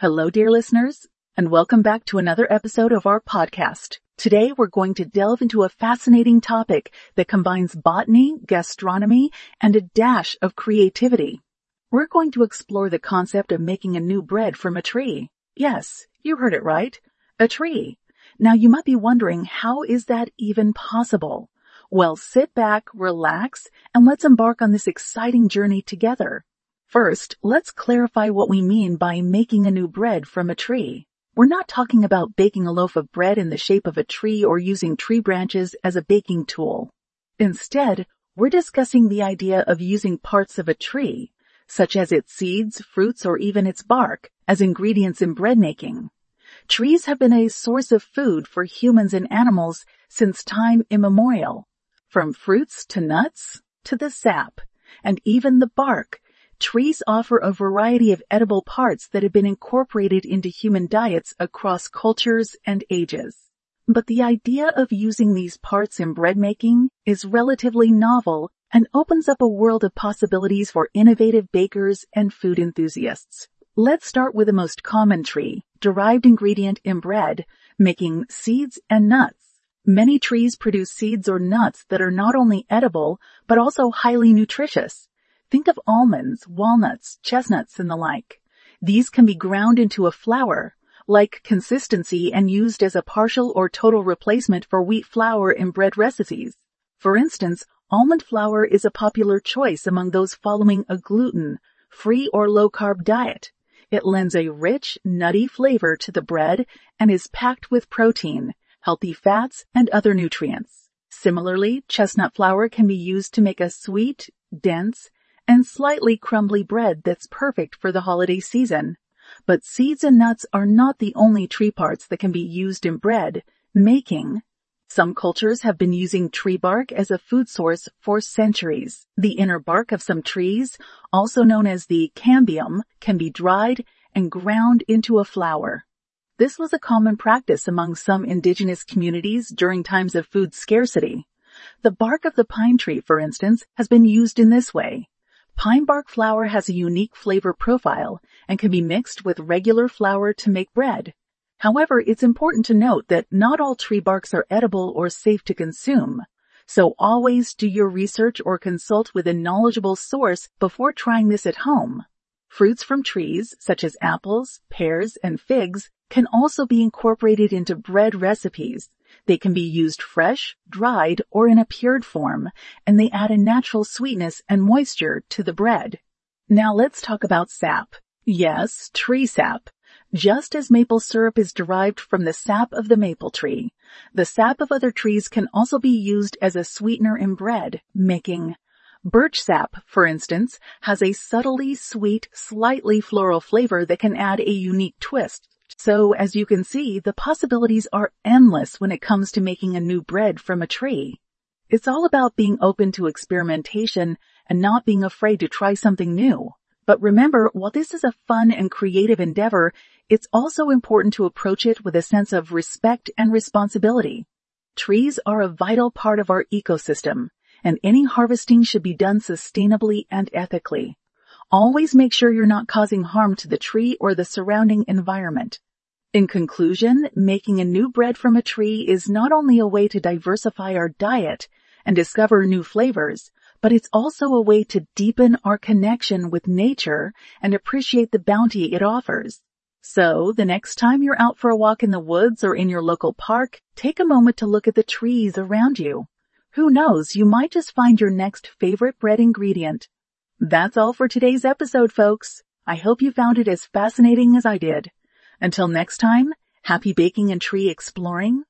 Hello, dear listeners, and welcome back to another episode of our podcast. Today, we're going to delve into a fascinating topic that combines botany, gastronomy, and a dash of creativity. We're going to explore the concept of making a new bread from a tree. Yes, you heard it right. A tree. Now you might be wondering, how is that even possible? Well, sit back, relax, and let's embark on this exciting journey together. First, let's clarify what we mean by making a new bread from a tree. We're not talking about baking a loaf of bread in the shape of a tree or using tree branches as a baking tool. Instead, we're discussing the idea of using parts of a tree, such as its seeds, fruits, or even its bark, as ingredients in bread making. Trees have been a source of food for humans and animals since time immemorial. From fruits to nuts to the sap and even the bark trees offer a variety of edible parts that have been incorporated into human diets across cultures and ages. But the idea of using these parts in bread making is relatively novel and opens up a world of possibilities for innovative bakers and food enthusiasts. Let's start with the most common tree, derived ingredient in bread, making seeds and nuts. Many trees produce seeds or nuts that are not only edible, but also highly nutritious. Think of almonds, walnuts, chestnuts, and the like. These can be ground into a flour, like consistency and used as a partial or total replacement for wheat flour in bread recipes. For instance, almond flour is a popular choice among those following a gluten, free or low carb diet. It lends a rich, nutty flavor to the bread and is packed with protein, healthy fats, and other nutrients. Similarly, chestnut flour can be used to make a sweet, dense, and slightly crumbly bread that's perfect for the holiday season. But seeds and nuts are not the only tree parts that can be used in bread making. Some cultures have been using tree bark as a food source for centuries. The inner bark of some trees, also known as the cambium, can be dried and ground into a flour. This was a common practice among some indigenous communities during times of food scarcity. The bark of the pine tree, for instance, has been used in this way. Pine bark flour has a unique flavor profile and can be mixed with regular flour to make bread. However, it's important to note that not all tree barks are edible or safe to consume. So always do your research or consult with a knowledgeable source before trying this at home. Fruits from trees, such as apples, pears, and figs, can also be incorporated into bread recipes. They can be used fresh, dried, or in a pured form, and they add a natural sweetness and moisture to the bread. Now let's talk about sap. Yes, tree sap. Just as maple syrup is derived from the sap of the maple tree, the sap of other trees can also be used as a sweetener in bread, making Birch sap, for instance, has a subtly sweet, slightly floral flavor that can add a unique twist so as you can see, the possibilities are endless when it comes to making a new bread from a tree. It's all about being open to experimentation and not being afraid to try something new. But remember, while this is a fun and creative endeavor, it's also important to approach it with a sense of respect and responsibility. Trees are a vital part of our ecosystem, and any harvesting should be done sustainably and ethically. Always make sure you're not causing harm to the tree or the surrounding environment. In conclusion, making a new bread from a tree is not only a way to diversify our diet and discover new flavors, but it's also a way to deepen our connection with nature and appreciate the bounty it offers. So the next time you're out for a walk in the woods or in your local park, take a moment to look at the trees around you. Who knows, you might just find your next favorite bread ingredient. That's all for today's episode, folks. I hope you found it as fascinating as I did. Until next time, happy baking and tree exploring.